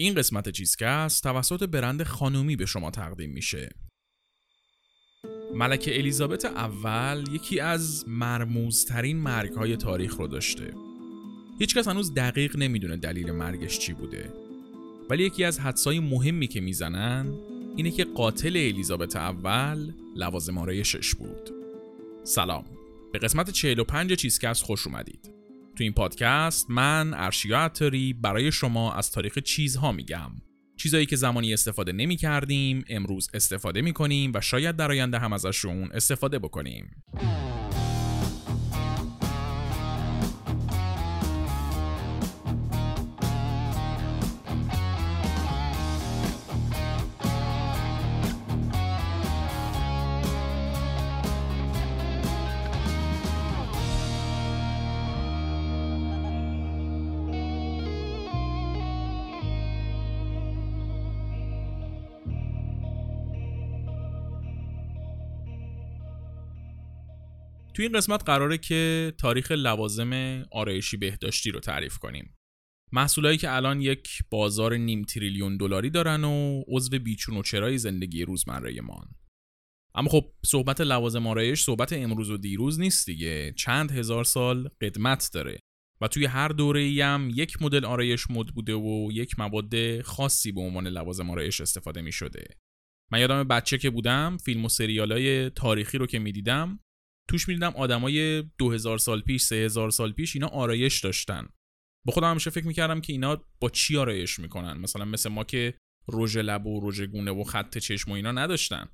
این قسمت چیزکست توسط برند خانومی به شما تقدیم میشه. ملکه الیزابت اول یکی از مرموزترین مرگهای تاریخ رو داشته. هیچکس هنوز دقیق نمی‌دونه دلیل مرگش چی بوده. ولی یکی از حدسای مهمی که می‌زنن اینه که قاتل الیزابت اول لوازم آرایشش بود. سلام. به قسمت 45 چیزکست خوش اومدید. تو این پادکست من ارشیا عطاری برای شما از تاریخ چیزها میگم. چیزایی که زمانی استفاده نمی کردیم امروز استفاده می کنیم و شاید در آینده هم ازشون استفاده بکنیم. توی این قسمت قراره که تاریخ لوازم آرایشی بهداشتی رو تعریف کنیم. محصولایی که الان یک بازار نیم تریلیون دلاری دارن و عضو بیچون و چرای زندگی روزمره مان. اما خب صحبت لوازم آرایش صحبت امروز و دیروز نیست دیگه چند هزار سال قدمت داره و توی هر دوره هم یک مدل آرایش مد بوده و یک مواد خاصی به عنوان لوازم آرایش استفاده می شده. من یادم بچه که بودم فیلم و سریال های تاریخی رو که می‌دیدم توش می‌دیدم آدمای 2000 سال پیش 3000 سال پیش اینا آرایش داشتن. با خودم همیشه فکر می‌کردم که اینا با چی آرایش می‌کنن؟ مثلا مثل ما که رژ لب و رژ گونه و خط چشم و اینا نداشتن.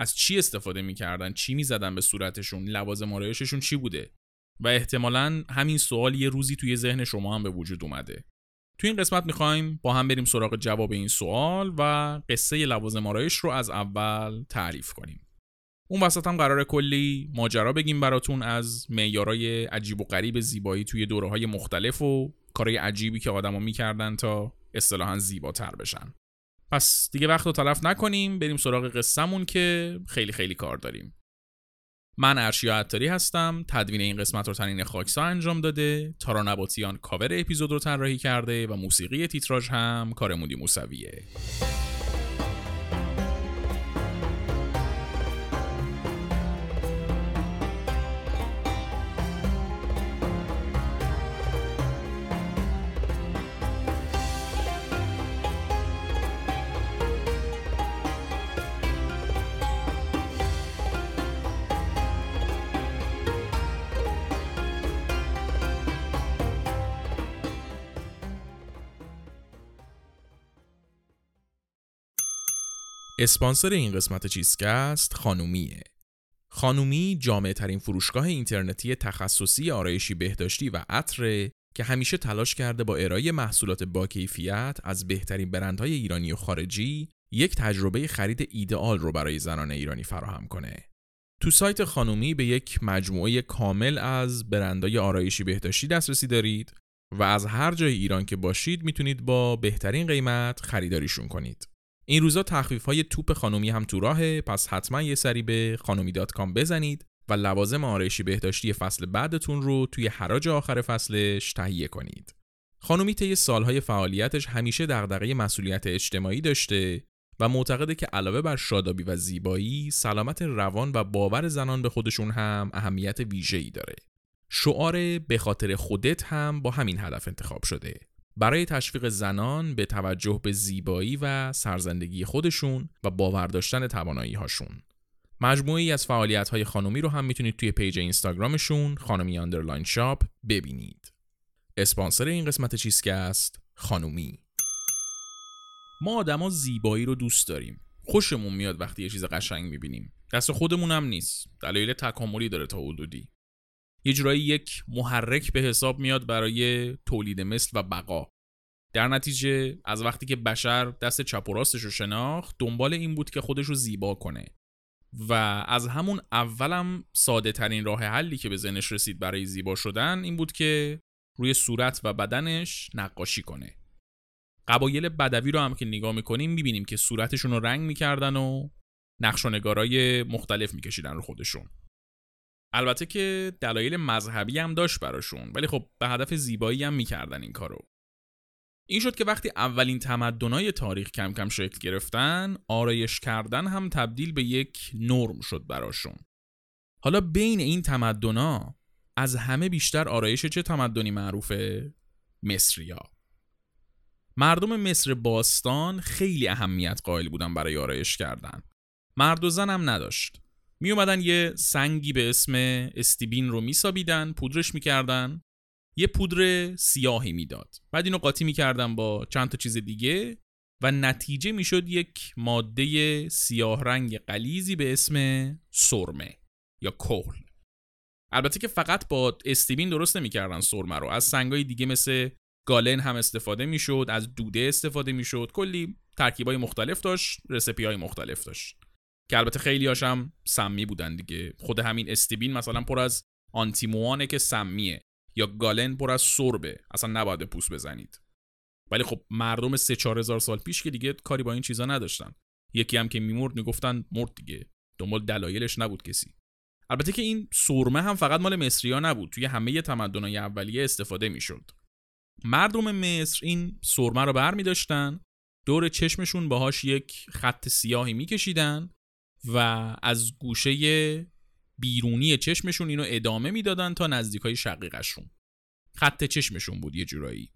از چی استفاده می‌کردن؟ چی می‌زدن به صورتشون؟ لوازم آرایششون چی بوده؟ و احتمالا همین سوال یه روزی توی ذهن شما هم به وجود اومده. توی این قسمت می‌خوایم با هم بریم سراغ جواب این سوال و قصه لوازم آرایش رو از اول تعریف کنیم. اون وسط هم قرار کلی ماجرا بگیم براتون از معیارای عجیب و غریب زیبایی توی دوره های مختلف و کارهای عجیبی که آدما می‌کردن تا اصطلاحا زیباتر بشن. پس دیگه وقت رو تلف نکنیم بریم سراغ قصهمون که خیلی خیلی کار داریم. من ارشیا عطاری هستم تدوین این قسمت رو تنین خاکسا انجام داده تارا نباتیان کاور اپیزود رو طراحی کرده و موسیقی تیتراژ هم کار مودی موسویه. اسپانسر این قسمت چیزکست خانومیه. خانومی جامعه ترین فروشگاه اینترنتی تخصصی آرایشی بهداشتی و عطر که همیشه تلاش کرده با ارائه محصولات با کیفیت از بهترین برندهای ایرانی و خارجی یک تجربه خرید ایدئال رو برای زنان ایرانی فراهم کنه. تو سایت خانومی به یک مجموعه کامل از برندهای آرایشی بهداشتی دسترسی دارید و از هر جای ایران که باشید می‌تونید با بهترین قیمت خریداریشون کنید. این روزا تخفیف های توپ خانومی هم تو راهه پس حتما یه سری به خانومی بزنید و لوازم آرایشی بهداشتی فصل بعدتون رو توی حراج آخر فصلش تهیه کنید. خانومی طی سالهای فعالیتش همیشه دغدغه مسئولیت اجتماعی داشته و معتقده که علاوه بر شادابی و زیبایی، سلامت روان و باور زنان به خودشون هم اهمیت ویژه‌ای داره. شعار به خاطر خودت هم با همین هدف انتخاب شده. برای تشویق زنان به توجه به زیبایی و سرزندگی خودشون و باور داشتن توانایی هاشون. مجموعه‌ای از فعالیت های خانومی رو هم می‌تونید توی page اینستاگرامشون خانومی underline shop ببینید. اسپانسر این قسمت چیزکست خانومی. ما آدما زیبایی رو دوست داریم. خوشمون میاد وقتی یه چیز قشنگ می‌بینیم. دست خودمون هم نیست. دلایل تکاملی داره تا حدودی. یه جورایی یک محرک به حساب میاد برای تولید مثل و بقا. در نتیجه از وقتی که بشر دست چپ و راستش رو شناخت دنبال این بود که خودش رو زیبا کنه. و از همون اولم ساده ترین راه حلی که به ذهنش رسید برای زیبا شدن این بود که روی صورت و بدنش نقاشی کنه. قبایل بدوی رو هم که نگاه می‌کنیم می‌بینیم که صورتشون رو رنگ می‌کردن و نقش و نگارای مختلف میکشیدن رو خودشون. البته که دلایل مذهبی هم داشت براشون ولی خب به هدف زیبایی هم می‌کردن این کارو. این شد که وقتی اولین تمدنای تاریخ کم کم شکل گرفتن آرایش کردن هم تبدیل به یک نرم شد براشون. حالا بین این تمدنا از همه بیشتر آرایش چه تمدنی معروفه؟ مصریا. مردم مصر باستان خیلی اهمیت قائل بودن برای آرایش کردن. مرد و زن هم نداشت. می اومدن یه سنگی به اسم استیبین رو میسابیدن پودرش می‌کردن. یه پودر سیاهی می‌داد. بعد اینو قاطی می‌کردن با چند تا چیز دیگه و نتیجه می‌شد یک ماده سیاه رنگ قلیزی به اسم سرمه یا کهل. البته که فقط با استیبین درست نمی‌کردن سرمه رو. از سنگای دیگه مثل گالن هم استفاده می‌شد از دوده استفاده می‌شد. کلی ترکیبای مختلف داشت رسپی های مختلف داشت. که البته خیلی هاشم سمی بودن دیگه. خود همین استیبین مثلا پر از آنتیموانه که سمیه. یا گالن پر از سربه. اصلا نباید پوست بزنید. ولی خب مردم سه چهار هزار سال پیش که دیگه کاری با این چیزا نداشتن. یکی هم که میمرد می‌گفتن مرد دیگه. دنبال دلایلش نبود کسی. البته که این سرمه هم فقط مال مصریا نبود. توی همه تمدن‌های اولیه استفاده می‌شد. مردم مصر این سرمه رو بر می دور چشمشون باهاش یک خط سیاهی میکشیدن. و از گوشه بیرونی چشمشون اینو ادامه می‌دادن تا نزدیکای شقیقشون. خط چشمشون بود یه جورایی.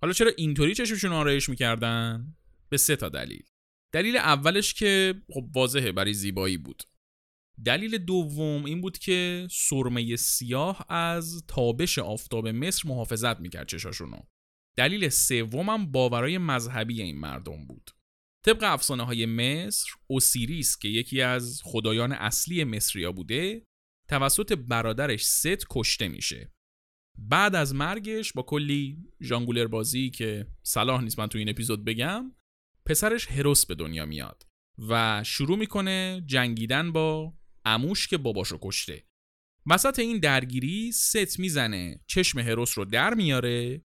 حالا چرا اینطوری چشمشون آرایش می‌کردن؟ به سه تا دلیل. دلیل اولش که خب واضحه برای زیبایی بود. دلیل دوم این بود که سرمه سیاه از تابش آفتاب مصر محافظت می‌کرد چشاشونو. دلیل سومم باورای مذهبی این مردم بود. طبق افسانه های مصر اوسیریس که یکی از خدایان اصلی مصریا بوده توسط برادرش ست کشته میشه. بعد از مرگش با کلی ژانگولر بازی که صلاح نیست من تو این اپیزود بگم پسرش هروس به دنیا میاد و شروع می‌کنه جنگیدن با اموش که باباشو کشته. وسط این درگیری ست می‌زنه چشم هروس رو در میاره.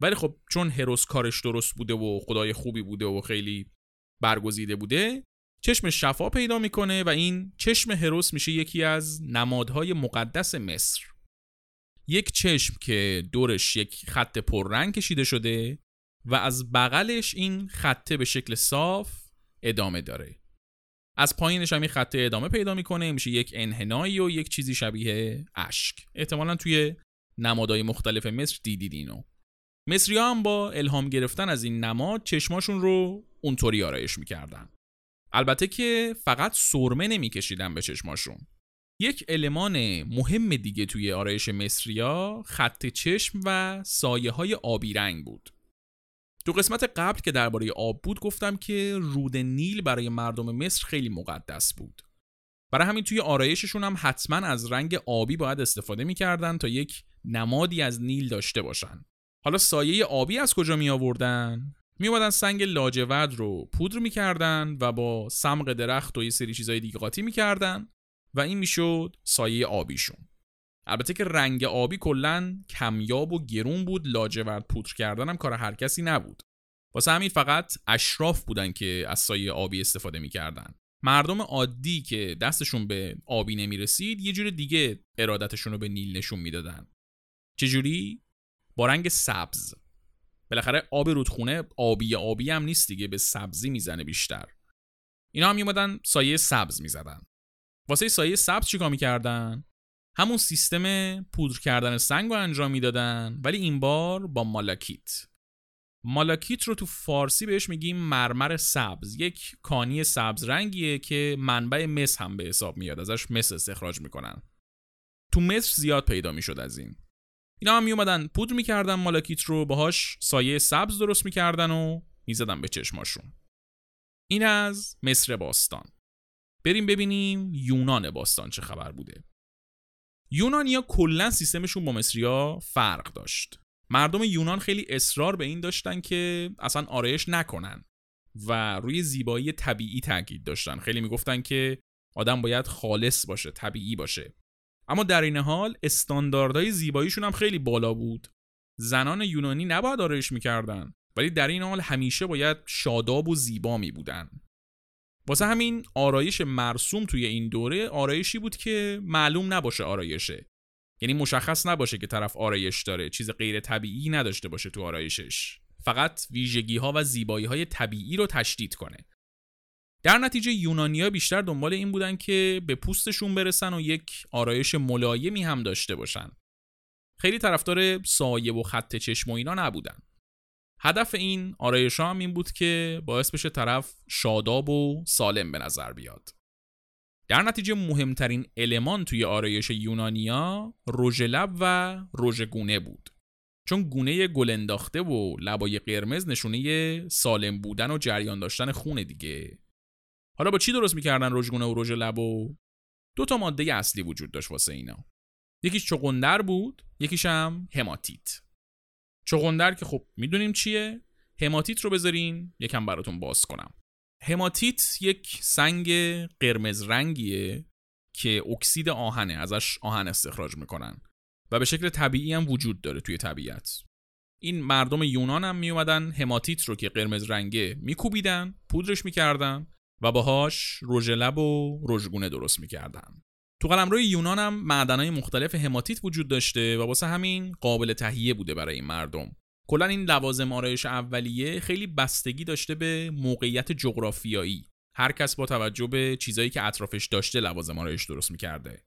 ولی خب چون هروس کارش درست بوده و خدای خوبی بوده و خیلی برگزیده بوده چشم شفا پیدا می‌کنه و این چشم هروس میشه یکی از نمادهای مقدس مصر. یک چشم که دورش یک خط پررنگ کشیده شده و از بغلش این خطه به شکل صاف ادامه داره. از پایینش هم این خط ادامه پیدا می‌کنه میشه یک انحنایی و یک چیزی شبیه اشک. احتمالا توی نمادهای مختلف مصر دیدید اینو. مصری هم با الهام گرفتن از این نماد چشماشون رو اونطوری آرایش می‌کردن. البته که فقط سرمه نمیکشیدن به چشماشون. یک المان مهم دیگه توی آرایش مصریا خط چشم و سایه های آبی رنگ بود. تو قسمت قبل که درباره آب بود گفتم که رود نیل برای مردم مصر خیلی مقدس بود. برای همین توی آرایششون هم حتما از رنگ آبی باید استفاده می‌کردن تا یک نمادی از نیل داشته باشن. حالا سایه آبی از کجا می آوردن؟ می اومدن سنگ لاجورد رو پودر می‌کردن و با سمق درخت و یه سری چیزای دیگه قاطی می‌کردن و این می‌شد سایه آبیشون. البته که رنگ آبی کلا کمیاب و گرون بود لاجورد پودر کردن هم کار هر کسی نبود. واسه همین فقط اشراف بودن که از سایه آبی استفاده می‌کردن. مردم عادی که دستشون به آبی نمی‌رسید یه جور دیگه ارادتشون رو به نیل نشون می‌دادن. چجوری؟ با رنگ سبز. بالاخره آب رودخونه آبی آبی هم نیست دیگه به سبزی می‌زنه بیشتر. اینا هم میومدن سایه سبز می‌زدن. واسه سایه سبز چیکار می‌کردن؟ همون سیستم پودر کردن سنگ رو انجام می‌دادن ولی این بار با مالاکیت. مالاکیت رو تو فارسی بهش میگیم مرمر سبز. یک کانی سبز رنگیه که منبع مس هم به حساب میاد ازش مس استخراج می‌کنن. تو مصر زیاد پیدا می‌شد از این. اینا هم میومدن پودر می‌کردن مالاکیت رو باهاش سایه سبز درست می‌کردن و می‌زدن به چشماشون این از مصر باستان. بریم ببینیم یونان باستان چه خبر بوده. یونانیا کلا سیستمشون با مصریا فرق داشت. مردم یونان خیلی اصرار به این داشتن که اصلا آرایش نکنن و روی زیبایی طبیعی تاکید داشتن. خیلی می‌گفتن که آدم باید خالص باشه طبیعی باشه. اما در این حال استانداردهای زیباییشون هم خیلی بالا بود. زنان یونانی نباید آرایش می‌کردن ولی در این حال همیشه باید شاداب و زیبا می بودن واسه همین آرایش مرسوم توی این دوره آرایشی بود که معلوم نباشه آرایشه. یعنی مشخص نباشه که طرف آرایش داره چیز غیر طبیعی نداشته باشه تو آرایشش. فقط ویژگی ها و زیبایی های طبیعی رو تشدید کنه. در نتیجه یونانیا بیشتر دنبال این بودن که به پوستشون برسن و یک آرایش ملایمی هم داشته باشن. خیلی طرفدار سایه و خط چشم و اینا نبودن. هدف این آرایش هم این بود که باعث بشه طرف شاداب و سالم به نظر بیاد. در نتیجه مهمترین المان توی آرایش یونانیا رژ لب و رژ گونه بود. چون گونه گل انداخته و لبای قرمز نشونه سالم بودن و جریان داشتن خونه دیگه. حالا با چی درست می‌کردن رژ گونه و رژ لب و؟ دو تا ماده اصلی وجود داشت واسه اینا. یکیش چغندر بود یکیش هم هماتیت. چغندر که خب می‌دونیم چیه؟ هماتیت رو بذارین یکم براتون باز کنم. هماتیت یک سنگ قرمز رنگیه که اکسید آهنه ازش آهن استخراج می‌کنن. و به شکل طبیعی هم وجود داره توی طبیعت. این مردم یونان هم میومدن هماتیت رو که قرمز رنگه میکوبیدن پودرش می‌کردن. و باهاش رژ لب و رژگونه درست می‌کردن. تو قلمرو یونان هم معدنهای مختلف هماتیت وجود داشته و واسه همین قابل تهیه بوده برای این مردم. کلا این لوازم آرایش اولیه خیلی بستگی داشته به موقعیت جغرافیایی. هر کس با توجه به چیزایی که اطرافش داشته لوازم آرایش درست می‌کرده.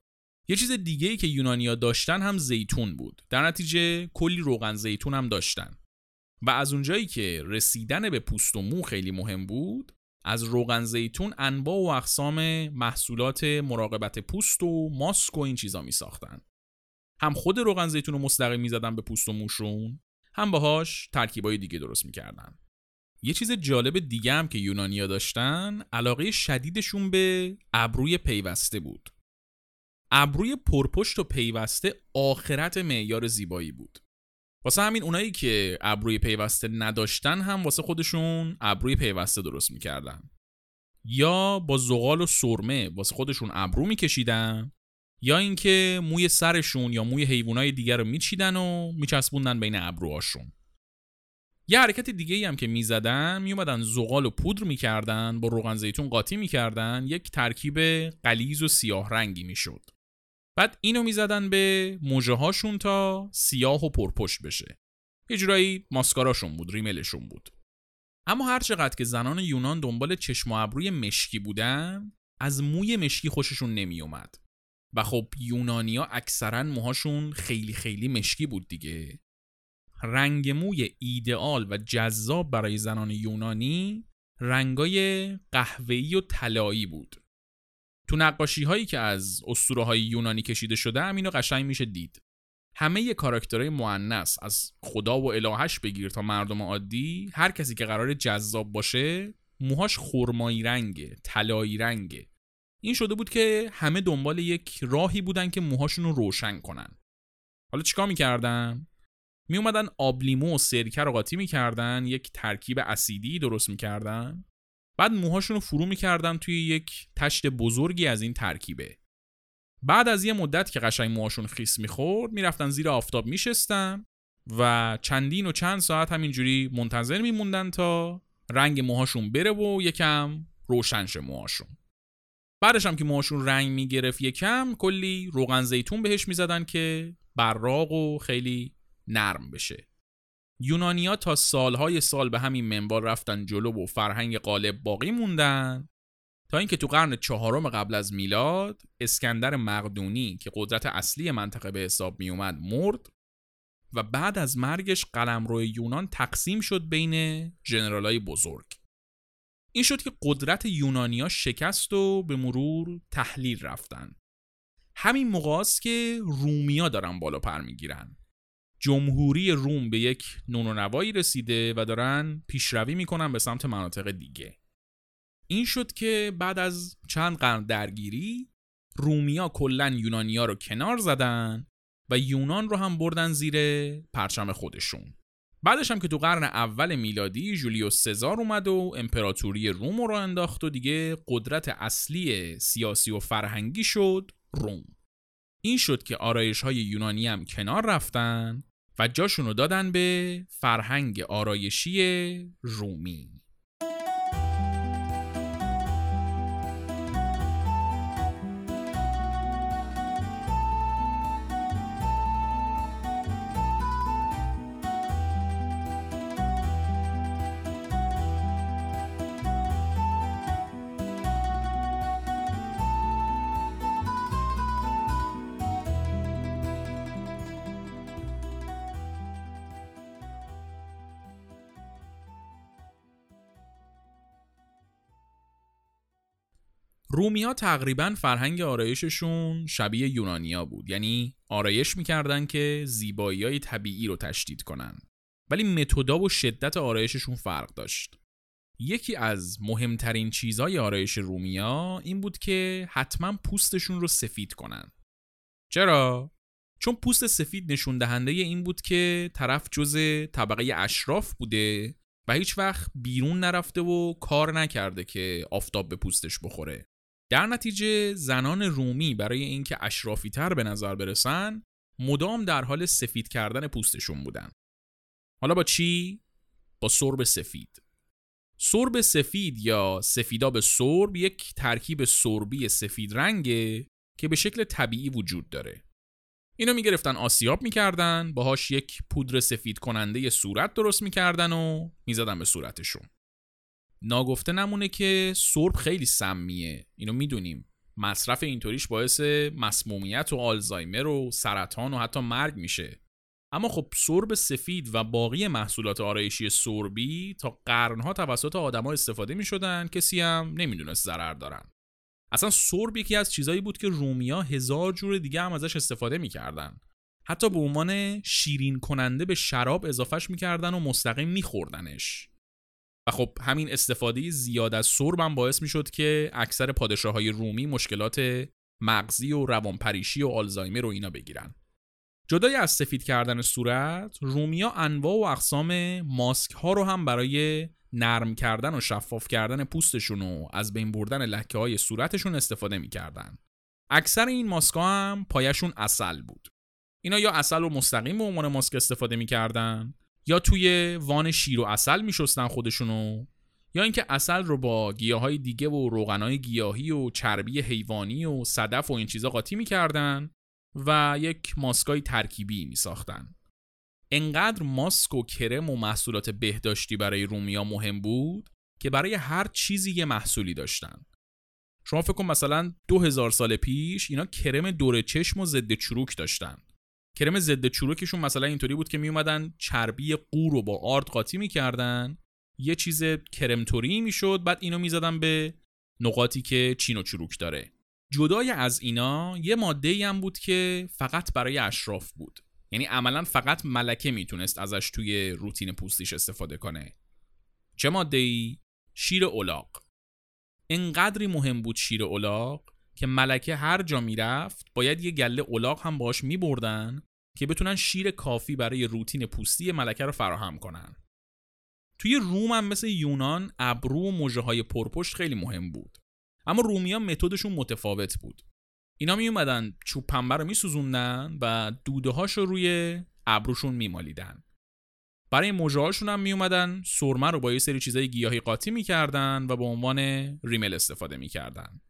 یه چیز دیگه ای که یونانیا داشتن هم زیتون بود. در نتیجه کلی روغن زیتون هم داشتن. و از اونجایی که رسیدن به پوست و مو خیلی مهم بود از روغن زیتون انواع و اقسام محصولات مراقبت پوست و ماسک و این چیزا می ساختن. هم خود روغن زیتون رو مستقیم می زدن به پوست و موشون هم باهاش ترکیبای دیگه درست می‌کردن. یه چیز جالب دیگه هم که یونانیا داشتن علاقه شدیدشون به ابروی پیوسته بود. ابروی پرپشت و پیوسته آخرت معیار زیبایی بود. واسه همین اونایی که ابروی پیوسته نداشتن هم واسه خودشون ابروی پیوسته درست می‌کردن. یا با زغال و سرمه واسه خودشون ابرو میکشیدن یا اینکه موی سرشون یا موی حیوانای دیگر رو میچیدن و میچسبوندن بین ابروهاشون. یه حرکت دیگه ای هم که می‌زدن میومدن زغال و پودر می‌کردن با روغن زیتون قاطی می‌کردن یک ترکیب قلیز و سیاه رنگی می‌شد. بعد اینو می‌زدن به موجه هاشون تا سیاه و پرپشت بشه. یه جورایی ماسکاراشون بود ریملشون بود. اما هر چقدر که زنان یونان دنبال چشم و ابروی مشکی بودن از موی مشکی خوششون نمیومد و خب یونانیا اکثرا موهاشون خیلی خیلی مشکی بود دیگه. رنگ موی ایدئال و جذاب برای زنان یونانی رنگای قهوه‌ای و طلایی بود. تو نقاشی هایی که از اسطوره های یونانی کشیده شده همینو قشنگ میشه دید. همه کاراکترهای معنس از خدا و الهش بگیر تا مردم عادی هر کسی که قرار جذاب باشه موهاش خرمایی رنگه طلایی رنگه. این شده بود که همه دنبال یک راهی بودن که موهاشون رو روشن کنن. حالا چیکار می‌کردن؟ می اومدن آبلیمو و سرکه رو قاطی می‌کردن یک ترکیب اسیدی درست می‌کردن. بعد موهاشون رو فرو می‌کردن توی یک تشت بزرگی از این ترکیبه. بعد از یه مدت که قشنگ موهاشون خیس می‌خورد می‌رفتن زیر آفتاب میشستن و چندین و چند ساعت همینجوری منتظر میموندن تا رنگ موهاشون بره و یکم روشن شه موهاشون. بعدش هم که موهاشون رنگ می‌گرفت یکم کلی روغن زیتون بهش می‌زدن که براق و خیلی نرم بشه. یونانیا تا سالهای سال به همین منوال رفتن جلو و فرهنگ غالب باقی موندن. تا اینکه تو قرن چهارم قبل از میلاد اسکندر مقدونی که قدرت اصلی منطقه به حساب می اومد مرد و بعد از مرگش قلمرو یونان تقسیم شد بین جنرالای بزرگ. این شد که قدرت یونانیا شکست و به مرور تحلیل رفتن. همین موقع که رومیا دارن بالا پر می‌گیرن. جمهوری روم به یک نونونوایی رسیده و دارن پیشروی می‌کنن به سمت مناطق دیگه. این شد که بعد از چند قرن درگیری رومیا کلا یونانیا رو کنار زدن و یونان رو هم بردن زیر پرچم خودشون. بعدش هم که تو قرن اول میلادی جولیوس سزار اومد و امپراتوری روم رو انداخت و دیگه قدرت اصلی سیاسی و فرهنگی شد روم. این شد که آرایش های یونانی هم کنار رفتن و جاشون رو دادن به فرهنگ آرایشی رومی. رومی ها تقریبا فرهنگ آرایششون شبیه یونانیا بود. یعنی آرایش می‌کردن که زیبایی های طبیعی رو تشدید کنن. ولی متودا و شدت آرایششون فرق داشت. یکی از مهمترین چیزهای آرایش رومیا این بود که حتما پوستشون رو سفید کنن. چرا؟ چون پوست سفید نشون دهنده این بود که طرف جز طبقه اشراف بوده و هیچ وقت بیرون نرفته و کار نکرده که آفتاب به پوستش بخوره. در نتیجه زنان رومی برای اینکه اشرافی تر به نظر برسن مدام در حال سفید کردن پوستشون بودن. حالا با چی؟ با سرب سفید. سرب سفید یا سفیداب سرب یک ترکیب سربی سفید رنگه که به شکل طبیعی وجود داره. اینو می‌گرفتن آسیاب می‌کردن باهاش یک پودر سفید کننده صورت درست می‌کردن و می‌زدن به صورتشون. ناگفته نمونه که سرب خیلی سمیه. اینو می‌دونیم. مصرف اینطوریش باعث مسمومیت و آلزایمر و سرطان و حتی مرگ میشه. اما خب سرب سفید و باقی محصولات آرایشی سربی تا قرنها توسط آدما استفاده می شدن کسی هم نمی‌دونست ضرر دارن. اصلا سرب یکی از چیزایی بود که رومیا هزار جور دیگه هم ازش استفاده می‌کردن. حتی به عنوان شیرین کننده به شراب اضافهش می‌کردن و مستقیم میخوردنش. و خب همین استفاده زیاد از سرب باعث می‌شد که اکثر پادشاه های رومی مشکلات مغزی و روانپریشی و آلزایمر رو اینا بگیرن. جدای از سفید کردن صورت رومیا انواع و اقسام ماسک ها رو هم برای نرم کردن و شفاف کردن پوستشون و از بین بردن لکه های صورتشون استفاده می‌کردن. اکثر این ماسک ها هم پایشون اصل بود. اینا یا اصل رو مستقیم به عنوان ماسک استفاده می‌کردن یا توی وان شیر و اصل میشستن خودشونو یا اینکه اصل رو با گیاهای دیگه و روغنای گیاهی و چربی حیوانی و صدف و این چیزا قاطی می‌کردن و یک ماسکای ترکیبی می ساختن. انقدر ماسک و کرم و محصولات بهداشتی برای رومیا مهم بود که برای هر چیزی یه محصولی داشتن. شما فکر کن مثلا دو هزار سال پیش اینا کرم دور چشم و ضد چروک داشتن. کرم ضد چروکشون مثلا اینطوری بود که می اومدن چربی قور رو با آرد قاطی می‌کردن. یه چیز کرمتوری می‌شد بعد اینو می‌زدن به نقاطی که چین و چروک داره. جدای از اینا یه ماده هم بود که فقط برای اشراف بود. یعنی عملا فقط ملکه می‌تونست ازش توی روتین پوستیش استفاده کنه. چه ماده ای؟ شیر اولاق انقدری مهم بود شیر اولاق که ملکه هر جا می‌رفت باید یه گله اولاق هم باش میبردن که بتونن شیر کافی برای روتین پوستی ملکه رو فراهم کنن. توی روم هم مثل یونان ابرو و مژه های پرپشت خیلی مهم بود. اما رومیا متدشون متفاوت بود. اینا می اومدن چوب پنبه رو میسوزوندن و دوده رو روی ابروشون میمالیدن. برای مژه هاشون هم می اومدن سرمه رو با یه سری چیزای گیاهی قاطی می‌کردن و به عنوان ریمل استفاده می‌کردن.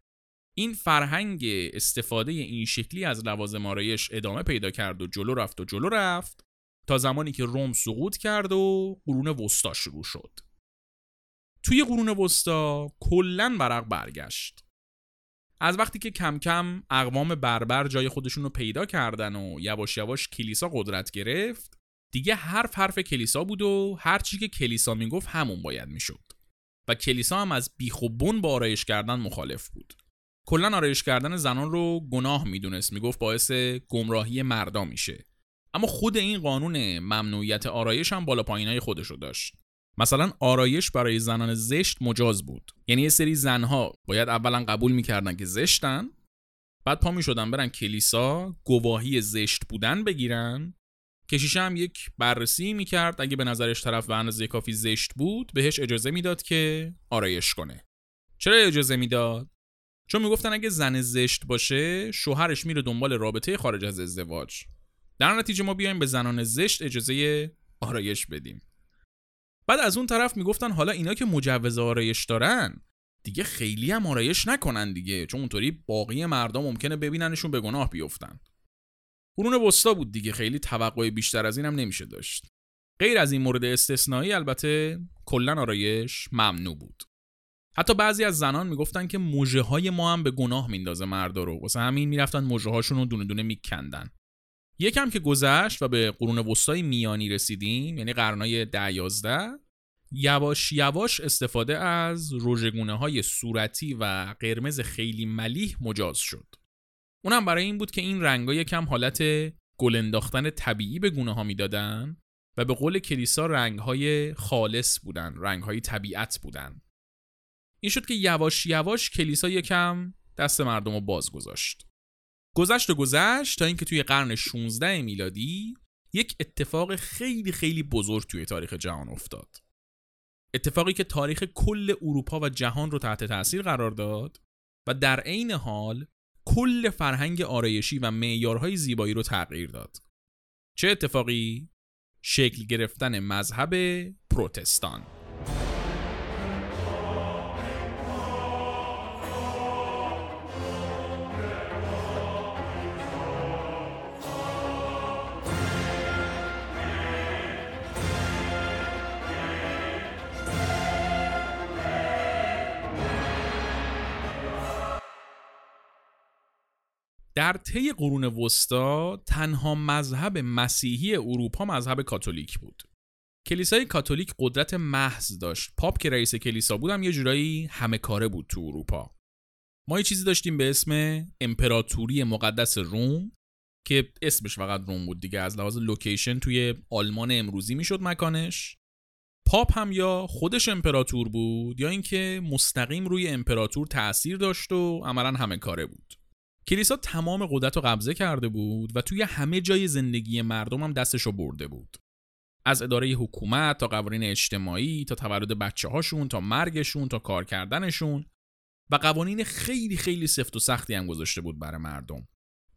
این فرهنگ استفاده این شکلی از لوازم آرایش ادامه پیدا کرد و جلو رفت و جلو رفت تا زمانی که روم سقوط کرد و قرون وسطا شروع شد. توی قرون وسطا کلا ورق برگشت. از وقتی که کم کم اقوام بربر جای خودشون رو پیدا کردن و یواش یواش کلیسا قدرت گرفت دیگه حرف حرف کلیسا بود و هر چی که کلیسا می‌گفت همون باید می‌شد. و کلیسا هم از بیخ و بن با آرایش کردن مخالف بود. کلا آرایش کردن زنان رو گناه می‌دونست می‌گفت باعث گمراهی مردا میشه. اما خود این قانون ممنوعیت آرایش هم بالا پایینای خودش رو داشت. مثلا آرایش برای زنان زشت مجاز بود. یعنی یه سری زنها باید اولا قبول می‌کردن که زشتن بعد پا می‌شدن برن کلیسا گواهی زشت بودن بگیرن. کشیشه هم یک بررسی می‌کرد اگه به نظرش طرف به اندازه کافی زشت بود بهش اجازه می‌داد که آرایش کنه. چرا اجازه می‌داد؟ چون می‌گفتن اگه زن زشت باشه شوهرش میره دنبال رابطه خارج از ازدواج. در نتیجه ما بیایم به زنان زشت اجازه آرایش بدیم. بعد از اون طرف می‌گفتن حالا اینا که مجوز آرایش دارن دیگه خیلی هم آرایش نکنن دیگه چون اونطوری باقی مردم ممکنه ببیننشون به گناه بیفتن. قرون وسطا بود دیگه خیلی توقع بیشتر از اینم نمیشه داشت. غیر از این مورد استثنایی البته کلا آرایش ممنوع بود. حتی بعضی از زنان می‌گفتن که موجه های ما هم به گناه میندازه مردا رو واسه همین می‌رفتن موجه هاشون رو دونه دونه میکندن یکم که گذشت و به قرون وسطای میانی رسیدیم یعنی قرنای ده یازده یواش یواش استفاده از روژگونه های صورتی و قرمز خیلی ملیح مجاز شد. اونم برای این بود که این رنگا یکم حالت گل انداختن طبیعی به گونه ها می‌دادن و به قول کلیسا رنگ های خالص بودن، رنگ های طبیعت بودن. این شد که یواش یواش کلیسا یکم دست مردم رو باز گذاشت. گذشت و گذشت تا اینکه توی قرن 16 میلادی یک اتفاق خیلی خیلی بزرگ توی تاریخ جهان افتاد. اتفاقی که تاریخ کل اروپا و جهان رو تحت تاثیر قرار داد و در عین حال کل فرهنگ آرایشی و معیارهای زیبایی رو تغییر داد. چه اتفاقی؟ شکل گرفتن مذهب پروتستان. در طی قرون وسطا تنها مذهب مسیحی اروپا مذهب کاتولیک بود. کلیسای کاتولیک قدرت محض داشت. پاپ که رئیس کلیسا بود هم یه جورایی همه کاره بود تو اروپا. ما یه چیزی داشتیم به اسم امپراتوری مقدس روم که اسمش فقط روم بود دیگه از لحاظ location توی آلمان امروزی می‌شد مکانش پاپ هم یا خودش امپراتور بود یا اینکه مستقیم روی امپراتور تاثیر داشت و عملا همه کاره بود کلیسا تمام قدرت رو قبضه کرده بود و توی همه جای زندگی مردم هم دستش رو برده بود. از اداره حکومت تا قوانین اجتماعی تا تولد بچه هاشون تا مرگشون تا کار کردنشون و قوانین خیلی خیلی سفت و سختی هم گذاشته بود برای مردم.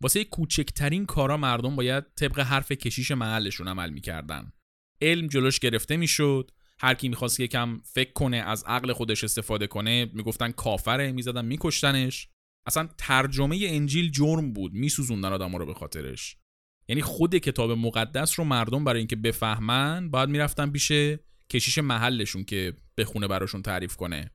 واسه کوچکترین کارا مردم باید طبق حرف کشیش محلشون عمل می‌کردن. علم جلوش گرفته می‌شد هر کی می‌خواست یکم فکر کنه از عقل خودش استفاده کنه می‌گفتن کافره می‌زدن میکشتنش اصلا ترجمه انجیل جرم بود میسوزوندن آدم رو به خاطرش. یعنی خود کتاب مقدس رو مردم برای اینکه بفهمن باید می‌رفتن پیش کشیش محلشون که بخونه براشون تعریف کنه.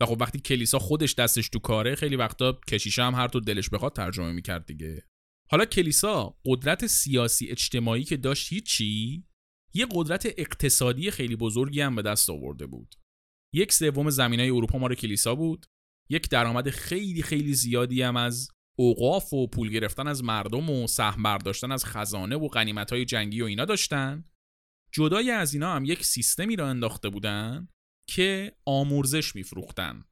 و خب وقتی کلیسا خودش دستش تو کاره خیلی وقتا کشیش هم هر تو دلش بخواد ترجمه می‌کرد دیگه. حالا کلیسا قدرت سیاسی اجتماعی که داشت هیچی یه قدرت اقتصادی خیلی بزرگی هم به دست آورده بود. یک سوم زمینای اروپا مال کلیسا بود. یک درآمد خیلی خیلی زیادی هم از اوقاف و پول گرفتن از مردم و سهم برداشتن از خزانه و غنیمت های جنگی و اینا داشتن. جدای از اینا هم یک سیستمی را انداخته بودن که آموزش میفروختن.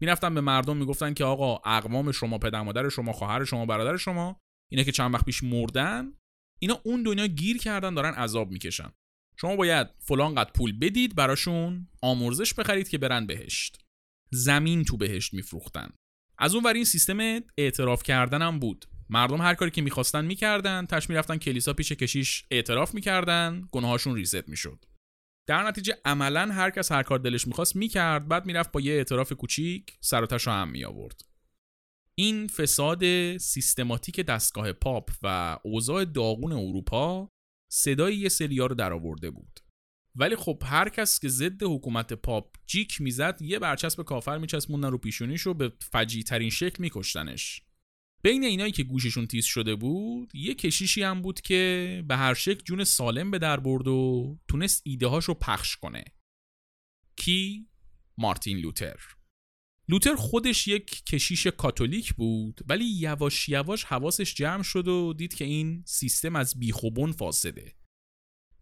می‌رفتن به مردم می‌گفتن که آقا اقوام شما پدر مادر شما خواهر شما برادر شما اینا که چند وقت پیش مردن اینا اون دنیا گیر کردن دارن عذاب می‌کشن. شما باید فلان قد پول بدید براشون آموزش بخرید که برن بهشت. زمین تو بهشت میفروختن. از اون ور این سیستم اعتراف کردن هم بود. مردم هر کاری که می‌خواستن می‌کردن تش می‌رفتن کلیسا پیش کشیش اعتراف می‌کردن گناهاشون ریست می‌شد. در نتیجه عملا هر کس هر کار دلش می‌خواست می‌کرد بعد می‌رفت با یه اعتراف کوچیک سر و هم می آورد این فساد سیستماتیک دستگاه پاپ و اوضاع داغون اروپا صدای یه سریا رو درآورده بود. ولی خب هر کس که ضد حکومت پاپ جیک می‌زد یه برچسب کافر میچسبوندن رو پیشونیش رو به فجی ترین شکل میکشتنش. بین اینایی که گوششون تیز شده بود یه کشیشی هم بود که به هر شکل جون سالم به در برد و تونست ایده رو پخش کنه. کی؟ مارتین لوتر. لوتر خودش یک کشیش کاتولیک بود ولی یواش یواش حواسش جمع شد و دید که این سیستم از بیخوبون فاسده.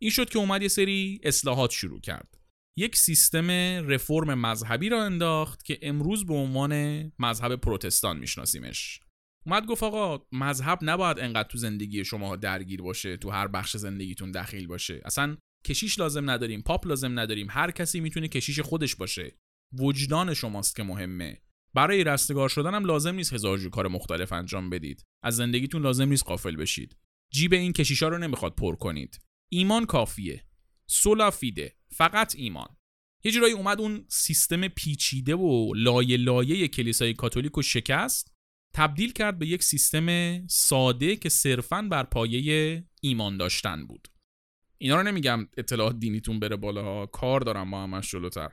این شد که اومد یه سری اصلاحات شروع کرد. یک سیستم رفرم مذهبی را انداخت که امروز به عنوان مذهب پروتستان میشناسیمش. اومد گفت آقا مذهب نباید انقدر تو زندگی شما درگیر باشه تو هر بخش زندگیتون دخیل باشه. اصلا کشیش لازم نداریم پاپ لازم نداریم هر کسی می‌تونه کشیش خودش باشه. وجدان شماست که مهمه. برای رستگار شدن هم لازم نیست هزار جو کار مختلف انجام بدید. از زندگیتون لازم نیست قافل بشید. جیب این کشیشا رو نمی‌خواد پر کنید. ایمان کافیه. سولا فیده. فقط ایمان. یه جورایی اومد اون سیستم پیچیده و لایه لایه کلیسای کاتولیک و شکست تبدیل کرد به یک سیستم ساده که صرفا بر پایه ایمان داشتن بود. اینا رو نمیگم اطلاعات دینیتون بره بالا کار دارم با همش جلوتر.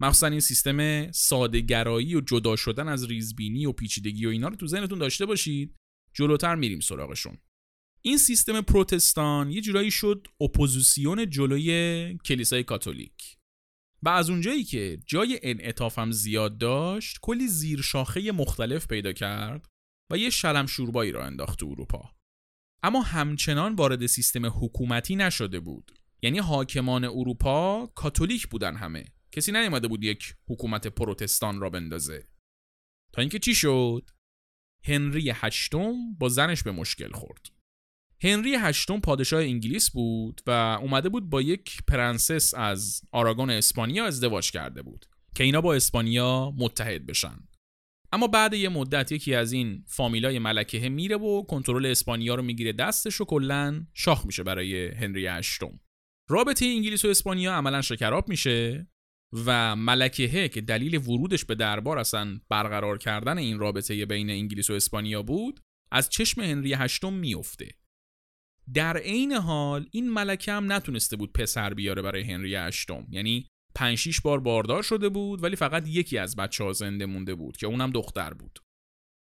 مخصوصا این سیستم سادهگرایی و جدا شدن از ریزبینی و پیچیدگی و اینا رو تو ذهنتون داشته باشید. جلوتر میریم سراغشون. این سیستم پروتستان یه جورایی شد اپوزیسیون جلوی کلیسای کاتولیک. و از اونجایی که جای انعطافم زیاد داشت کلی زیر شاخه مختلف پیدا کرد و یه شلم شوربایی راه انداخت اروپا. اما همچنان وارد سیستم حکومتی نشده بود. یعنی حاکمان اروپا کاتولیک بودن همه. کسی نیومده بود یک حکومت پروتستان راه بندازه. تا اینکه چی شد؟ هنری هشتم با زنش به مشکل خورد. هنری هشتم پادشاه انگلیس بود و اومده بود با یک پرنسس از آراگون اسپانیا ازدواج کرده بود که اینا با اسپانیا متحد بشن. اما بعد یه مدت یکی از این فامیلای ملکه میره و کنترل اسپانیا رو می‌گیره دستش و کلا شاخ میشه برای هنری هشتم. رابطه انگلیس و اسپانیا عملا شکراب میشه و ملکه که دلیل ورودش به دربار اصلا برقرار کردن این رابطه بین انگلیس و اسپانیا بود از چشم هنری هشتم میفته. در عین حال این ملکه هم نتونسته بود پسر بیاره برای هنری هشتم. یعنی 5 بار باردار شده بود ولی فقط یکی از بچه ها زنده مونده بود که اونم دختر بود.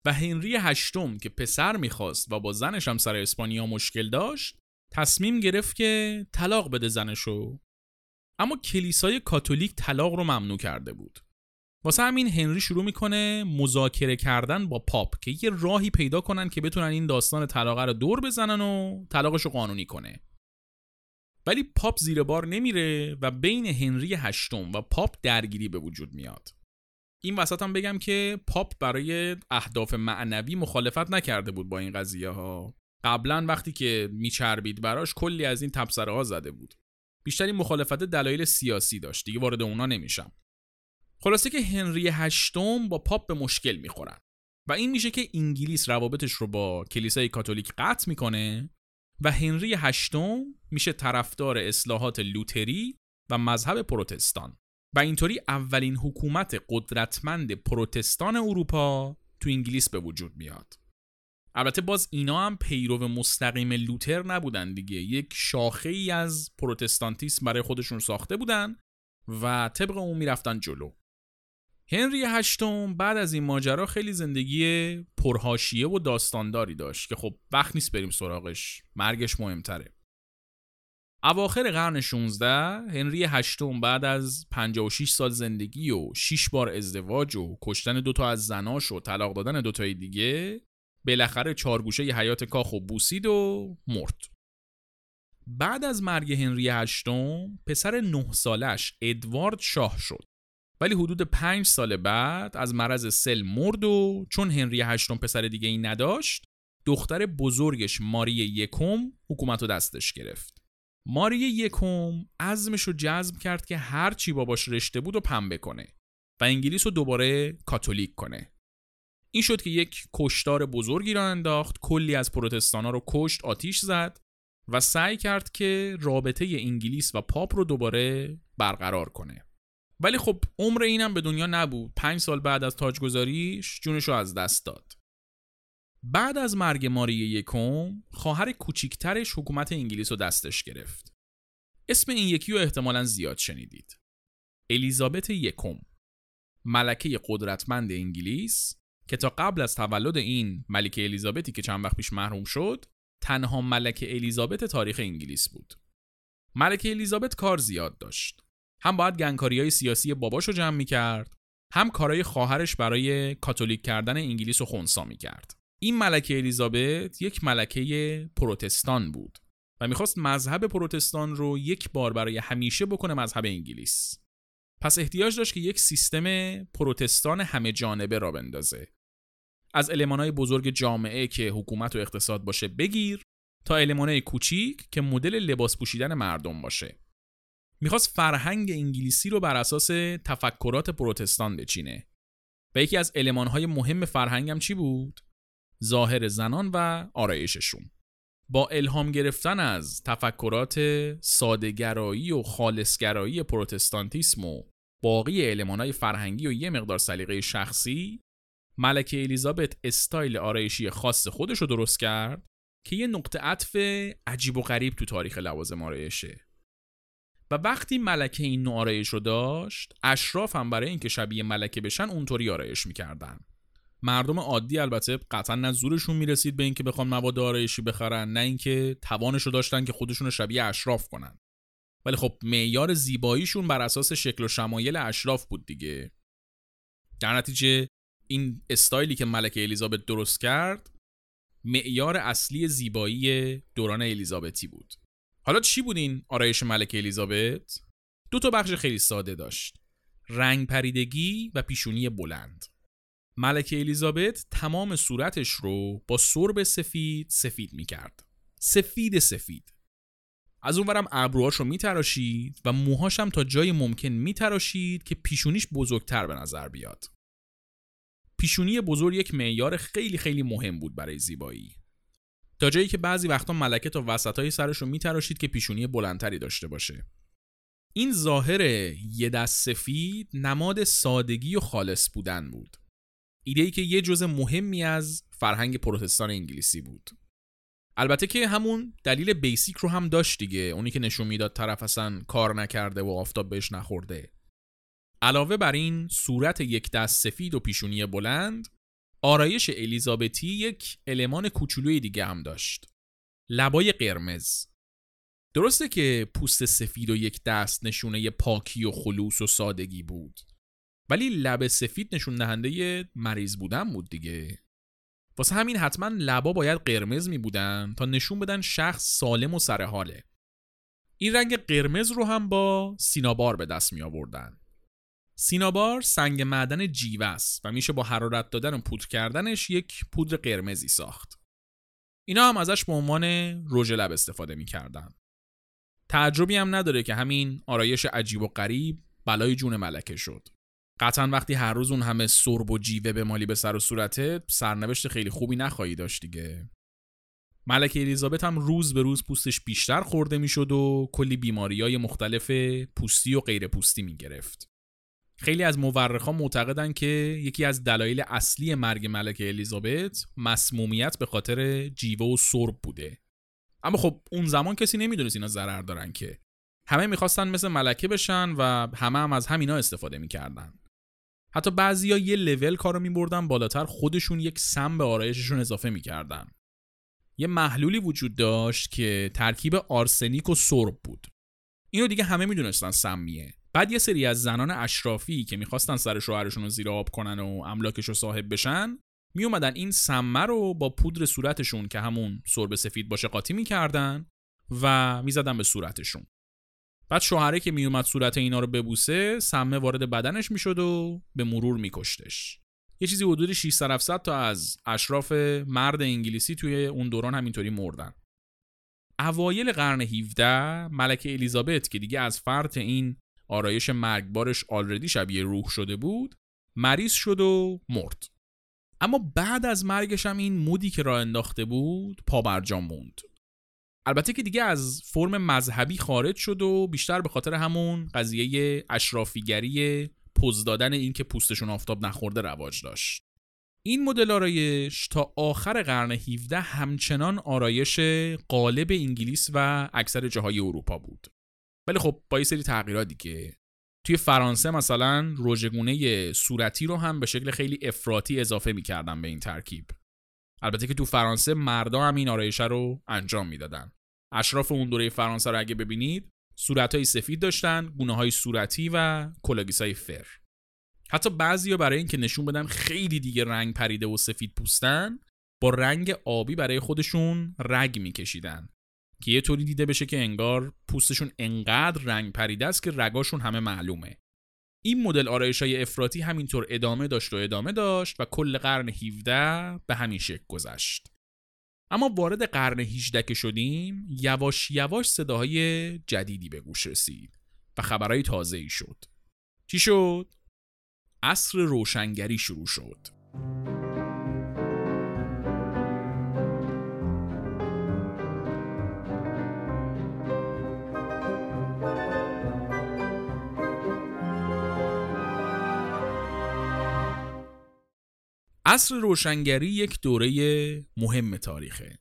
و هنری هشتم که پسر می‌خواست و با زنش هم سر اسپانیا مشکل داشت تصمیم گرفت که طلاق بده زنشو. اما کلیسای کاتولیک طلاق رو ممنوع کرده بود. واسه همین هنری شروع می‌کنه مذاکره کردن با پاپ که یه راهی پیدا کنن که بتونن این داستان طلاق رو دور بزنن و طلاقش رو قانونی کنه. ولی پاپ زیر بار نمیره و بین هنری هشتم و پاپ درگیری به وجود میاد. این وسط هم بگم که پاپ برای اهداف معنوی مخالفت نکرده بود با این قضیه ها قبلا وقتی که میچربید براش کلی از این تبصره ها زده بود. بیشتری مخالفت دلایل سیاسی داشت. دیگه وارد اونا نمیشم. خلاصه که هنری هشتم با پاپ به مشکل می‌خورن. و این میشه که انگلیس روابطش رو با کلیسای کاتولیک قطع می‌کنه و هنری هشتم میشه طرفدار اصلاحات لوتری و مذهب پروتستان. و اینطوری اولین حکومت قدرتمند پروتستان اروپا تو انگلیس به وجود میاد. البته باز اینا هم پیرو مستقیم لوتر نبودن دیگه. یک شاخه ای از پروتستانتیسم برای خودشون ساخته بودن و طبق اون می‌رفتن جلو. هنری هشتم بعد از این ماجرا خیلی زندگی پرهاشیه و داستانداری داشت که خب وقت نیست بریم سراغش. مرگش مهمتره. اواخر قرن 16 هنری هشتم بعد از 56 سال زندگی و 6 بار ازدواج و کشتن دوتا از زناش و طلاق دادن دوتای دیگه بالاخره چارگوشه ی حیات کاخ و بوسید و مرد. بعد از مرگ هنری هشتم پسر نه سالش ادوارد شاه شد. ولی حدود پنج سال بعد از مرض سل مرد و چون هنری هشتم پسر دیگه ای نداشت دختر بزرگش ماری یکم حکومت رو دستش گرفت. ماری یکم عزمش رو جذب کرد که هر چی باباش رشته بود و پنبه کنه و انگلیس رو دوباره کاتولیک کنه. این شد که یک کشتار بزرگی را انداخت کلی از پروتستانا رو کشت آتیش زد و سعی کرد که رابطه انگلیس و پاپ رو دوباره برقرار کنه. ولی خب عمر اینم به دنیا نبود. پنج سال بعد از تاجگذاریش جونش رو از دست داد. بعد از مرگ ماری یکم خواهر کوچیکترش حکومت انگلیس رو دستش گرفت. اسم این یکی رو احتمالا زیاد شنیدید. الیزابت یکم ملکه قدرتمند انگلیس که تا قبل از تولد این ملکه الیزابتی که چند وقت پیش محروم شد تنها ملکه الیزابت تاریخ انگلیس بود. ملکه الیزابت کار زیاد داشت. هم باید گنگکاری های سیاسی باباشو جمع می کرد هم کارای خواهرش برای کاتولیک کردن انگلیس رو خونسا می کرد این ملکه الیزابت یک ملکه پروتستان بود و می‌خواست مذهب پروتستان رو یک بار برای همیشه بکنه مذهب انگلیس. پس احتیاج داشت که یک سیستم پروتستان همه جانبه را بندازه. از المانهای بزرگ جامعه که حکومت و اقتصاد باشه بگیر تا المانهای کوچیک که مدل لباس پوشیدن مردم باشه. می‌خواست فرهنگ انگلیسی رو بر اساس تفکرات پروتستان بچینه. و یکی از المانهای مهم فرهنگم چی بود؟ ظاهر زنان و آرایششون. با الهام گرفتن از تفکرات سادگرایی و خالصگرایی پروتستانتیسم و باقی المانهای فرهنگی و یه مقدار سلیقه شخصی ملکه الیزابت استایل آرایشی خاص خودش رو درست کرد که یه نقطه عطف عجیب و غریب تو تاریخ لوازم آرایشه. و وقتی ملکه این نوع آرایش رو داشت اشراف هم برای اینکه شبیه ملکه بشن اونطوری آرایش می‌کردن. مردم عادی البته قطعا نه زورشون می‌رسید به اینکه بخوان مواد آرایشی بخرن نه اینکه توانش رو داشتن که خودشون رو شبیه اشراف کنن. ولی خب معیار زیباییشون بر اساس شکل و شمایل اشراف بود دیگه. در نتیجه این استایلی که ملکه الیزابت درست کرد معیار اصلی زیبایی دوران الیزابتی بود. حالا چی بود این آرایش ملکه الیزابت؟ دو تا بخش خیلی ساده داشت. رنگ پریدگی و پیشونی بلند. ملکه الیزابت تمام صورتش رو با سرب سفید سفید می کرد سفید سفید. از اونورم ابروهاش رو میتراشید و موهاش هم تا جای ممکن میتراشید که پیشونیش بزرگتر به نظر بیاد. پیشونی بزرگ یک معیار خیلی خیلی مهم بود برای زیبایی. تا جایی که بعضی وقتا ملکه تا وسطای سرش رو میتراشید که پیشونی بلندتری داشته باشه. این ظاهر یه دست سفید نماد سادگی و خالص بودن بود. ایده ای که یه جزء مهمی از فرهنگ پروتستان انگلیسی بود. البته که همون دلیل بیسیک رو هم داشت دیگه. اونی که نشون می‌داد طرف اصلا کار نکرده و آفتاب بهش نخورده. علاوه بر این صورت یک دست سفید و پیشونی بلند آرایش الیزابتی یک المان کوچولوی دیگه هم داشت. لبای قرمز. درسته که پوست سفید و یک دست نشونه پاکی و خلوص و سادگی بود. ولی لب سفید نشون دهنده مریض بودن بود دیگه. واسه همین حتما لبا باید قرمز می بودن تا نشون بدن شخص سالم و سرحاله این رنگ قرمز رو هم با سینابار به دست می آوردن. سینابار سنگ معدن جیوه است و میشه با حرارت دادن و پودر کردنش یک پودر قرمزی ساخت. اینا هم ازش به عنوان رژ لب استفاده می‌کردن. تعجبی هم نداره که همین آرایش عجیب و غریب بلای جون ملکه شد. قطعا وقتی هر روز اون همه سرب و جیوه به مالی به سر و صورتت سرنوشت خیلی خوبی نخواهی داشت دیگه. ملکه الیزابت هم روز به روز پوستش بیشتر خورده می‌شد و کلی بیماری های مختلف پوستی و غیر پوستی می گرفت. خیلی از مورخان معتقدن که یکی از دلایل اصلی مرگ ملکه الیزابت مسمومیت به خاطر جیوه و سرب بوده. اما خب اون زمان کسی نمی‌دونست اینا ضرر دارن که. همه می‌خواستن مثل ملکه بشن و همه هم از همینا استفاده می‌کردن. حتی بعضیا یه لول کارو میبردن بالاتر خودشون یک سم به آرایششون اضافه می‌کردن. یه محلولی وجود داشت که ترکیب آرسنیک و سرب بود. اینو دیگه همه می‌دونستن سمیه. بعد یه سری از زنان اشرافی که می‌خواستن سر شوهرشون رو زیر آب کنن و املاکش رو صاحب بشن می اومدن این سمه رو با پودر صورتشون که همون سرب سفید باشه قاطی می‌کردن و می‌زدن به صورتشون. بعد شوهره که میومد صورت اینا رو ببوسه سمه وارد بدنش می‌شد و به مرور میکشتش. یه چیزی حدود 600 700 تا از اشراف مرد انگلیسی توی اون دوران همینطوری مردن. اوایل قرن 17 ملکه الیزابت که دیگه از فرط این آرایش مرگبارش آلردی شبیه روح شده بود مریض شد و مرد. اما بعد از مرگش هم این مودی که راه انداخته بود پا برجام موند. البته که دیگه از فرم مذهبی خارج شد و بیشتر به خاطر همون قضیه اشرافیگری پوز دادن این که پوستشون آفتاب نخورده رواج داشت. این مدل آرایش تا آخر قرن 17 همچنان آرایش قالب انگلیس و اکثر جاهای اروپا بود. ولی خب با یه سری تغییراتی که توی فرانسه مثلا روژگونه صورتی رو هم به شکل خیلی افراطی اضافه می‌کردن به این ترکیب. البته که تو فرانسه مردا هم این آرایشه رو انجام می‌دادن. اشراف اون دوره فرانسه رو اگه ببینید صورتهای سفید داشتن گونه های صورتی و کلاه‌گیس های فر. حتی بعضیا برای اینکه نشون بدن خیلی دیگه رنگ پریده و سفید پوستن با رنگ آبی برای خودشون رگ میکشیدن. که یه طوری دیده بشه که انگار پوستشون انقدر رنگ پریده است که رگاشون همه معلومه. این مدل آرایش های افراطی همینطور ادامه داشت و ادامه داشت و کل قرن 17 به همین شکل گذشت. اما وارد قرن 18 که شدیم یواش یواش صداهای جدیدی به گوش رسید و خبرهای تازه ای شد. چی شد؟ عصر روشنگری شروع شد. عصر روشنگری یک دوره مهم تاریخه.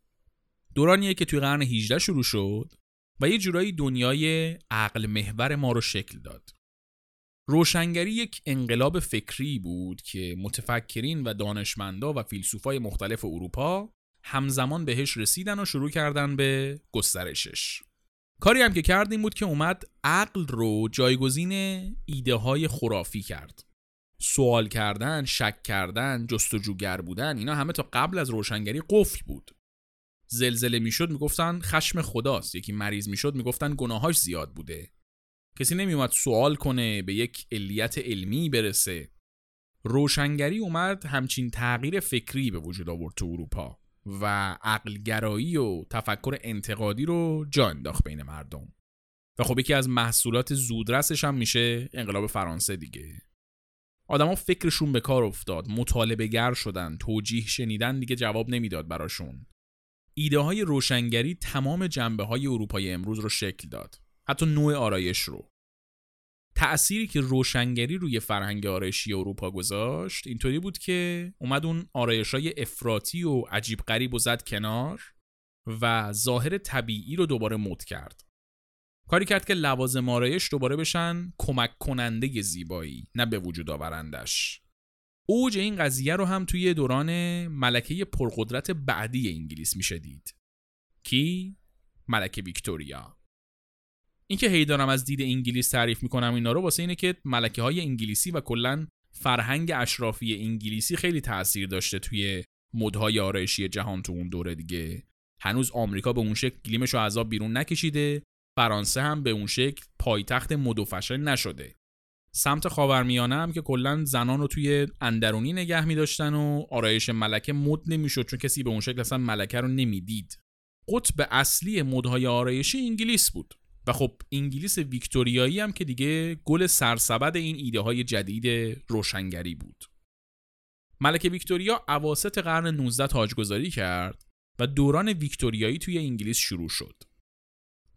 دورانیه که توی قرن 18 شروع شد و یه جورایی دنیای عقل محور ما رو شکل داد. روشنگری یک انقلاب فکری بود که متفکرین و دانشمندا و فیلسوفای مختلف اروپا همزمان بهش رسیدن و شروع کردن به گسترشش. کاری هم که کرد این بود که اومد عقل رو جایگزین ایده های خرافی کرد. سوال کردن، شک کردن، جستجوگر بودن اینا همه تا قبل از روشنگری قفل بود. زلزله می‌شد می‌گفتن خشم خداست. یکی مریض می‌شد می‌گفتن گناهاش زیاد بوده. کسی نمیومد سوال کنه به یک علیت علمی برسه. روشنگری اومد همچین تغییر فکری به وجود آورد تو اروپا و عقلگرایی و تفکر انتقادی رو جا انداخت بین مردم. و خب یکی از محصولات زودرسش هم میشه انقلاب فرانسه دیگه. آدما فکرشون به کار افتاد. مطالبه گر شدن توجیه شنیدن دیگه جواب نمی‌داد براشون. ایده های روشنگری تمام جنبه های اروپای امروز رو شکل داد. حتی نوع آرایش رو. تأثیری که روشنگری روی فرهنگ آرایشی اروپا گذاشت اینطوری بود که اومد اون آرایش های افراطی و عجیب غریب و زد کنار و ظاهر طبیعی رو دوباره مد کرد. کاری کرد که لوازم آرایش دوباره بشن کمک کننده زیبایی نه به وجود آورندش. اوج این قضیه رو هم توی دوران ملکه پرقدرت بعدی انگلیس میشه دید. کی؟ ملکه ویکتوریا. اینکه هی دارم از دید انگلیس تعریف می‌کنم اینا رو واسه اینه که ملکه های انگلیسی و کلا فرهنگ اشرافی انگلیسی خیلی تاثیر داشته توی مدهای آرایشی جهان تو اون دوره دیگه. هنوز آمریکا به اون شکل گلیمش رو عذاب بیرون نکشیده. فرانسه هم به اون شکل پایتخت مد و فشن نشده. سمت خاورمیانه هم که کلا زنان رو توی اندرونی نگه می داشتن و آرایش ملکه مد نمی‌شد چون کسی به اون شکل اصلا ملکه رو نمی‌دید. قطب اصلی مدهای آرایشی انگلیس بود و خب انگلیس ویکتوریایی هم که دیگه گل سرسبد این ایده های جدید روشنگری بود. ملکه ویکتوریا اواسط قرن 19 تاجگذاری کرد و دوران ویکتوریایی توی انگلیس شروع شد.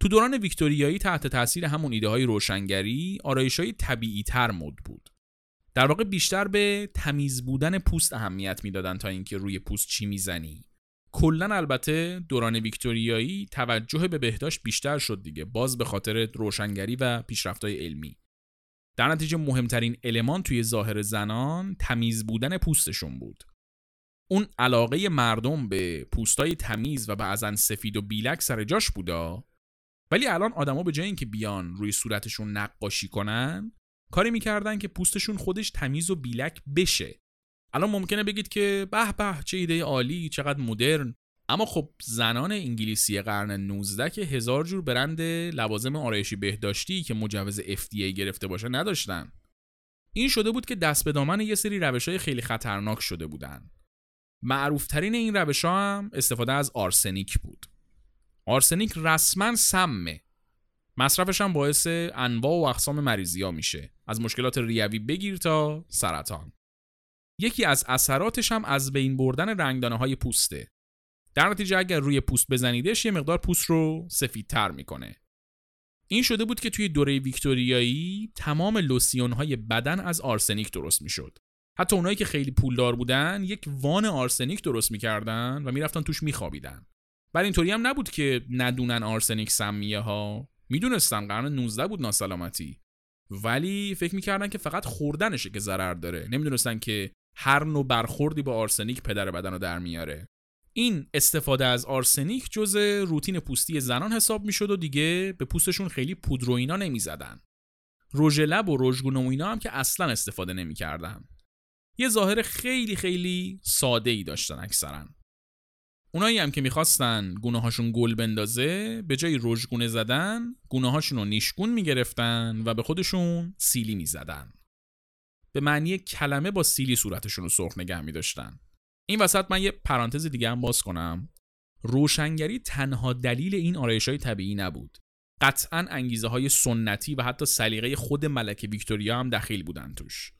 تو دوران ویکتوریایی تحت تاثیر همون ایده های روشنگری آرایش های طبیعی تر مد بود. در واقع بیشتر به تمیز بودن پوست اهمیت می‌دادن تا اینکه روی پوست چی می‌زنی. کلا البته دوران ویکتوریایی توجه به بهداشت بیشتر شد دیگه باز به خاطر روشنگری و پیشرفت‌های علمی. در نتیجه مهمترین المان توی ظاهر زنان تمیز بودن پوستشون بود. اون علاقه مردم به پوستای تمیز و بعضا سفید و بیلک سر جاش بودا؟ ولی الان آدما به جای اینکه بیان روی صورتشون نقاشی کنن کاری می‌کردن که پوستشون خودش تمیز و بیلک بشه. الان ممکنه بگید که به به چه ایده عالی چقدر مدرن. اما خب زنان انگلیسی قرن 19 که هزار جور برند لوازم آرایشی بهداشتی که مجوز FDA گرفته باشه نداشتن. این شده بود که دست به دامن یه سری روش های خیلی خطرناک شده بودن. معروفترین این روش ها هم استفاده از آرسنیک بود. آرسنیک رسما سمه. مصرفش هم باعث انواع و اقسام مریضی میشه. از مشکلات ریوی بگیر تا سرطان. یکی از اثراتش هم از بین بردن رنگدانه های پوسته. در نتیجه اگر روی پوست بزنیدش یه مقدار پوست رو سفیدتر می‌کنه. این شده بود که توی دوره ویکتوریایی تمام لوسیون های بدن از آرسنیک درست می‌شد. حتی اونایی که خیلی پولدار بودن یک وان آرسنیک درست می‌کردن و می‌رفتن توش میخوابیدن. ولی اینطوری هم نبود که ندونن آرسنیک سمیه ها. می‌دونستن قرن 19 بود ناسلامتی. ولی فکر می‌کردن که فقط خوردنشه که ضرر داره. نمی‌دونستن که هر نوع برخوردی با آرسنیک پدر بدن رو در میاره. این استفاده از آرسنیک جز روتین پوستی زنان حساب می‌شد و دیگه به پوستشون خیلی پودر و اینا نمی‌زدن. رژ لب و رژگون و اینا هم که اصلا استفاده نمی‌کردن. یه ظاهر خیلی خیلی ساده ای داشتن اکثرا. اونایی هم که می‌خواستن گونه هاشون گل بندازه به جای رژگونه زدن گونه هاشون رو نیشگون می‌گرفتن و به خودشون سیلی می‌زدن. به معنی کلمه با سیلی صورتشون رو سرخ نگه میداشتن. این وسط من یه پرانتز دیگه هم باز کنم. روشنگری تنها دلیل این آرایش های طبیعی نبود. قطعا انگیزه های سنتی و حتی سلیقه خود ملکه ویکتوریا هم دخیل بودن توش.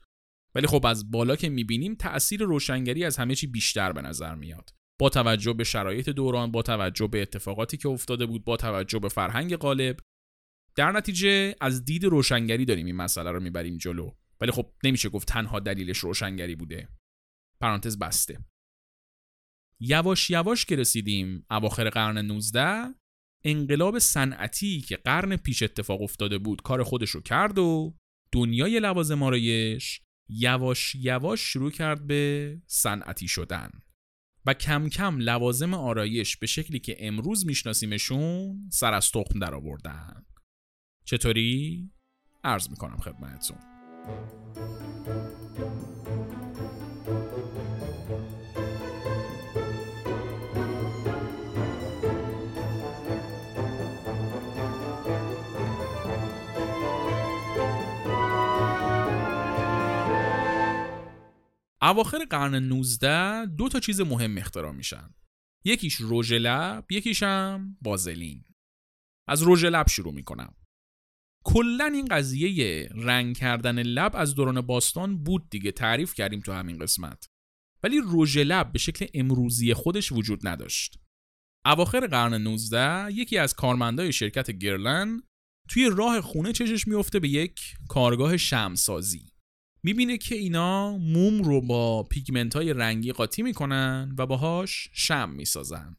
ولی خب از بالا که می‌بینیم تأثیر روشنگری از همه چی بیشتر به نظر میاد. با توجه به شرایط دوران با توجه به اتفاقاتی که افتاده بود با توجه به فرهنگ غالب. در نتیجه از دید روشنگری داریم این مسئله رو می‌بریم جلو. ولی خب نمیشه گفت تنها دلیلش روشنگری بوده. پرانتز بسته. یواش یواش که رسیدیم اواخر قرن 19 انقلاب صنعتی که قرن پیش اتفاق افتاده بود کار خودش رو کرد و دنیای لوازم آرایش یواش یواش شروع کرد به صنعتی شدن. و کم کم لوازم آرایش به شکلی که امروز میشناسیمشون سر از تخم در آوردن چطوری؟ عرض می‌کنم خدمتتون اواخر قرن 19 دو تا چیز مهم اختراع میشن. یکیش رژ لب، یکیش هم بازلین. از رژ لب شروع می‌کنم. کلا این قضیه رنگ کردن لب از دوران باستان بود دیگه تعریف کردیم تو همین قسمت. ولی رژ لب به شکل امروزی خودش وجود نداشت. اواخر قرن 19 یکی از کارمندای شرکت Guerlain توی راه خونه چشش میفته به یک کارگاه شمع‌سازی. می‌بینه که اینا موم رو با پیگمنت های رنگی قاطی می‌کنن و باهاش شمع می‌سازن.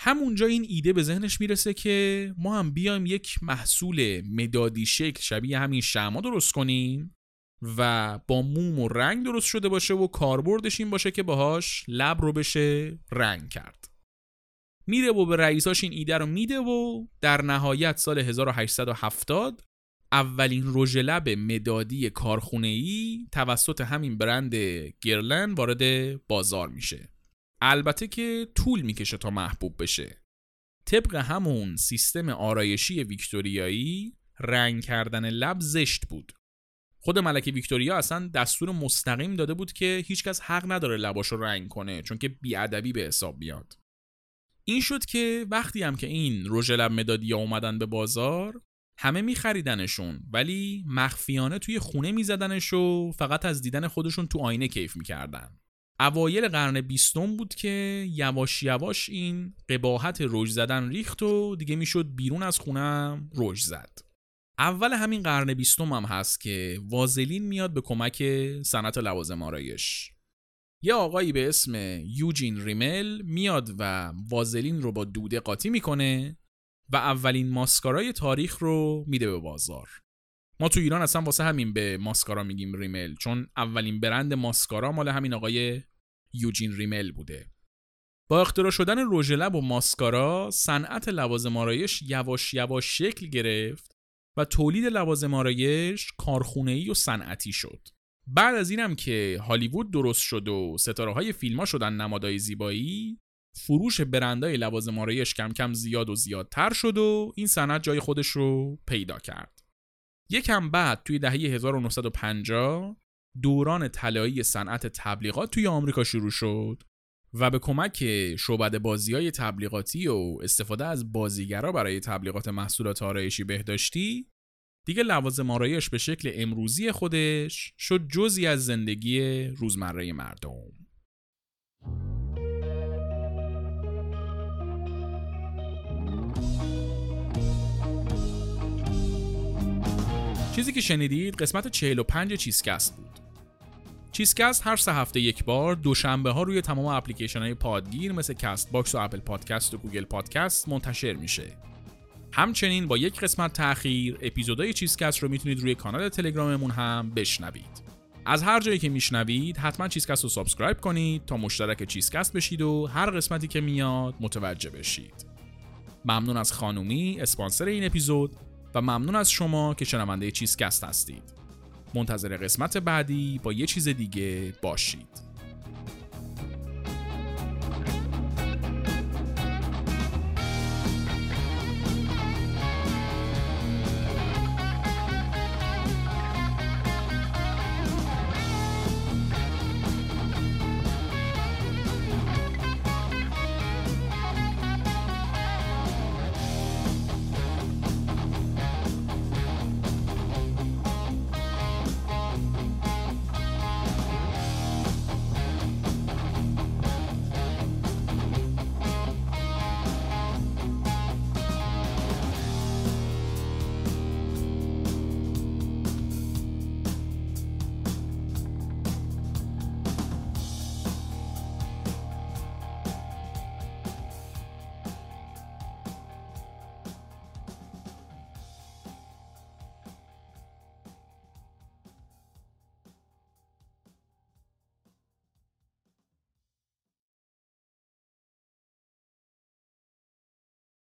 همونجا این ایده به ذهنش می‌رسه که ما هم بیایم یک محصول مدادی شکل شبیه همین شما درست کنیم و با موم و رنگ درست شده باشه و کاربردش این باشه که باهاش لب رو بشه رنگ کرد. میره و به رئیساش این ایده رو میده و در نهایت سال 1870 اولین رژ لب مدادی ای توسط همین برند گرلن وارد بازار میشه. البته که طول می‌کشه تا محبوب بشه. طبق همون سیستم آرایشی ویکتوریایی رنگ کردن لب زشت بود. خود ملکه ویکتوریا اصلا دستور مستقیم داده بود که هیچکس حق نداره لباش رو رنگ کنه چون که بیادبی به حساب بیاد این شد که وقتی هم که این رژ لب مدادی اومدن به بازار همه میخریدنشون ولی مخفیانه توی خونه میزدنش و فقط از دیدن خودشون تو آینه کیف می‌کردن. اوایل قرن بیستم بود که یواش یواش این قباحت رژ زدن ریخت و دیگه می‌شد بیرون از خونم رژ زد. اول همین قرن بیستم هم هست که وازلین میاد به کمک صنعت لوازم آرایش. یه آقایی به اسم یوجین ریمل میاد و وازلین رو با دوده قاطی می‌کنه و اولین ماسکارای تاریخ رو میده به بازار. ما تو ایران اصلا واسه همین به ماسکارا میگیم ریمل چون اولین برند ماسکارا مال همین آقای یوجین ریمل بوده. با اختراع شدن رژ لب و ماسکارا صنعت لوازم آرایش یواش یواش شکل گرفت و تولید لوازم آرایش کارخونه‌ای و صنعتی شد. بعد از اینم که هالیوود درست شد و ستاره های فیلم ها شدن نمادهای زیبایی فروش برندهای لوازم آرایش کم کم زیاد و زیادتر شد و این صنعت جای خودش رو پیدا کرد. یکم بعد توی دهه 1950 دوران طلایی صنعت تبلیغات توی آمریکا شروع شد و به کمک شعبده بازی های تبلیغاتی و استفاده از بازیگرا برای تبلیغات محصولات آرایشی بهداشتی دیگه لوازم آرایش به شکل امروزی خودش شد جزی از زندگی روزمره مردم. چیزی که شنیدید قسمت 45 چیزکست بود. چیزکست هر سه هفته یک بار دوشنبه ها روی تمام اپلیکیشن های پادگیر مثل Castbox و Apple Podcast و Google Podcast منتشر میشه. همچنین با یک قسمت تاخیر اپیزودهای چیزکست رو می‌تونید روی کانال تلگراممون هم بشنوید. از هر جایی که میشنوید حتما چیزکست رو subscribe کنید تا مشترک چیزکست بشید و هر قسمتی که میاد متوجه بشید. ممنون از خانومی اسپانسر این اپیزود و ممنون از شما که شنونده چیزکست هستید. منتظر قسمت بعدی با یه چیز دیگه باشید.